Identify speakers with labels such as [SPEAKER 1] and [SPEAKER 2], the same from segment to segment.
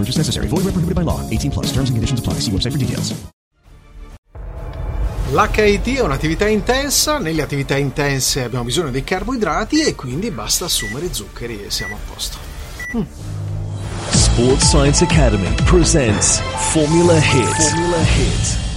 [SPEAKER 1] Purchase necessary. Void where prohibited by law. 18 plus. Terms and conditions apply. See website for details.
[SPEAKER 2] L'HIT è un'attività intensa, nelle attività intense abbiamo bisogno dei carboidrati e quindi basta assumere zuccheri e siamo a posto. Mm.
[SPEAKER 3] Sports Science Academy presents Formula Hit. Formula Hit.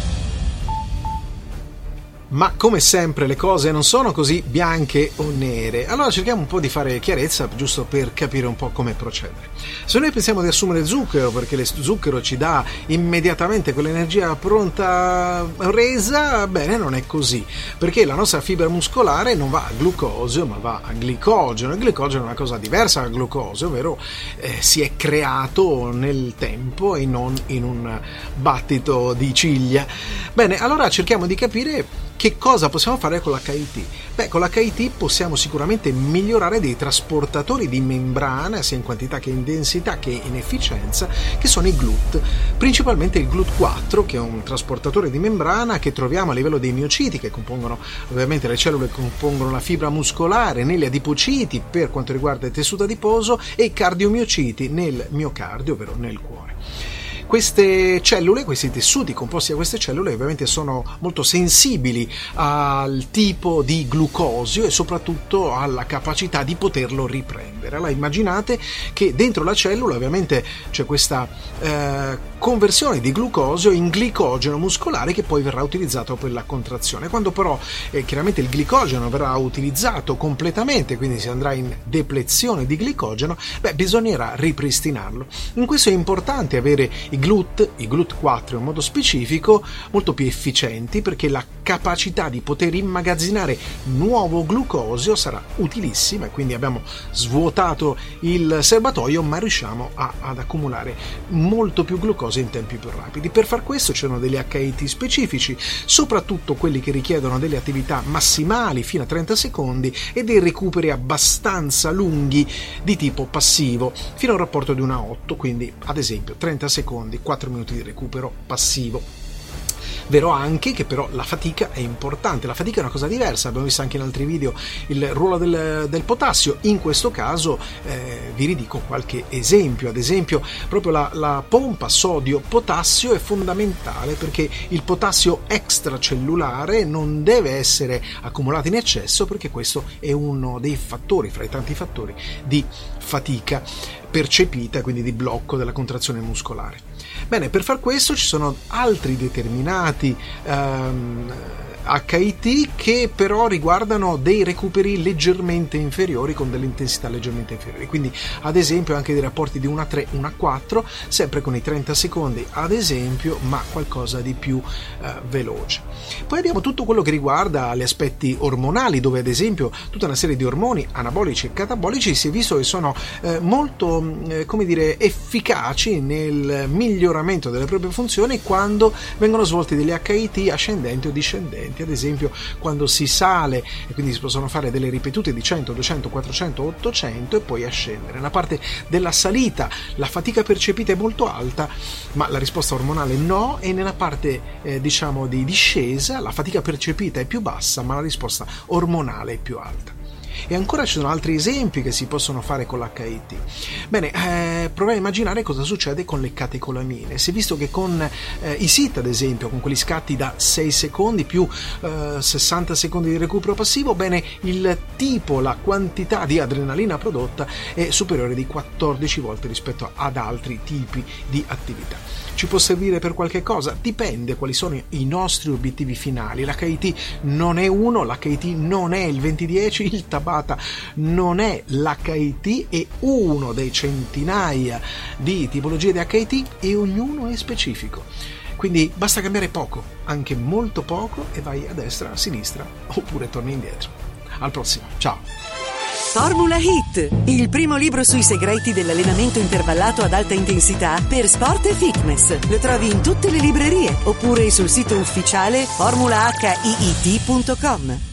[SPEAKER 2] Ma come sempre le cose non sono così bianche o nere, allora cerchiamo un po' di fare chiarezza giusto per capire un po' come procedere. Se noi pensiamo di assumere zucchero perché lo zucchero ci dà immediatamente quell'energia pronta resa, bene, non è così, perché la nostra fibra muscolare non va a glucosio ma va a glicogeno. Il glicogeno è una cosa diversa dal glucosio, ovvero eh, si è creato nel tempo e non in un battito di ciglia. Bene, allora cerchiamo di capire che cosa possiamo fare con l'HIT? Beh, con l'HIT possiamo sicuramente migliorare dei trasportatori di membrana, sia in quantità che in densità che in efficienza, che sono i GLUT. Principalmente il GLUT4, che è un trasportatore di membrana che troviamo a livello dei miociti, che compongono ovviamente le cellule che compongono la fibra muscolare, negli adipociti per quanto riguarda il tessuto adiposo e i cardiomiociti nel miocardio, ovvero nel cuore. Queste cellule, questi tessuti composti da queste cellule ovviamente sono molto sensibili al tipo di glucosio e soprattutto alla capacità di poterlo riprendere. Allora immaginate che dentro la cellula ovviamente c'è questa eh, conversione di glucosio in glicogeno muscolare che poi verrà utilizzato per la contrazione. Quando però eh, chiaramente il glicogeno verrà utilizzato completamente, quindi si andrà in deplezione di glicogeno, beh, bisognerà ripristinarlo. In questo è importante avere i GLUT, i GLUT4 in modo specifico, molto più efficienti perché la capacità di poter immagazzinare nuovo glucosio sarà utilissima e quindi abbiamo svuotato il serbatoio ma riusciamo a, ad accumulare molto più glucosio in tempi più rapidi. Per far questo c'erano degli HIT specifici, soprattutto quelli che richiedono delle attività massimali fino a 30 secondi e dei recuperi abbastanza lunghi di tipo passivo, fino a un rapporto di 1 a 8, quindi ad esempio 30 secondi secondi, 4 minuti di recupero passivo. Vero anche che però la fatica è importante, la fatica è una cosa diversa, abbiamo visto anche in altri video il ruolo del, del potassio, in questo caso eh, vi ridico qualche esempio, ad esempio proprio la, la pompa sodio-potassio è fondamentale perché il potassio extracellulare non deve essere accumulato in eccesso perché questo è uno dei fattori, fra i tanti fattori, di fatica percepita, quindi di blocco della contrazione muscolare. Bene, per far questo ci sono altri determinati um, HIT che però riguardano dei recuperi leggermente inferiori con delle intensità leggermente inferiori quindi ad esempio anche dei rapporti di 1 a 3 1 a 4 sempre con i 30 secondi ad esempio ma qualcosa di più eh, veloce poi abbiamo tutto quello che riguarda gli aspetti ormonali dove ad esempio tutta una serie di ormoni anabolici e catabolici si è visto che sono eh, molto eh, come dire efficaci nel miglioramento delle proprie funzioni quando vengono svolti degli HIT ascendenti o discendenti ad esempio quando si sale e quindi si possono fare delle ripetute di 100, 200, 400, 800 e poi ascendere. Nella parte della salita la fatica percepita è molto alta, ma la risposta ormonale no e nella parte eh, diciamo di discesa la fatica percepita è più bassa, ma la risposta ormonale è più alta. E ancora ci sono altri esempi che si possono fare con l'HIT. Bene, eh, provai a immaginare cosa succede con le catecolamine. Si è visto che con eh, i SIT, ad esempio, con quegli scatti da 6 secondi più eh, 60 secondi di recupero passivo, bene, il tipo, la quantità di adrenalina prodotta è superiore di 14 volte rispetto ad altri tipi di attività. Ci può servire per qualche cosa? Dipende quali sono i nostri obiettivi finali. L'HIT non è uno, l'HIT non è il 2010, il Tabata non è l'HIT, è uno dei centinaia di tipologie di HIT e ognuno è specifico. Quindi basta cambiare poco, anche molto poco, e vai a destra, a sinistra, oppure torni indietro. Al prossimo, ciao!
[SPEAKER 4] Formula Hit, il primo libro sui segreti dell'allenamento intervallato ad alta intensità per sport e fitness. Lo trovi in tutte le librerie oppure sul sito ufficiale formulahiit.com.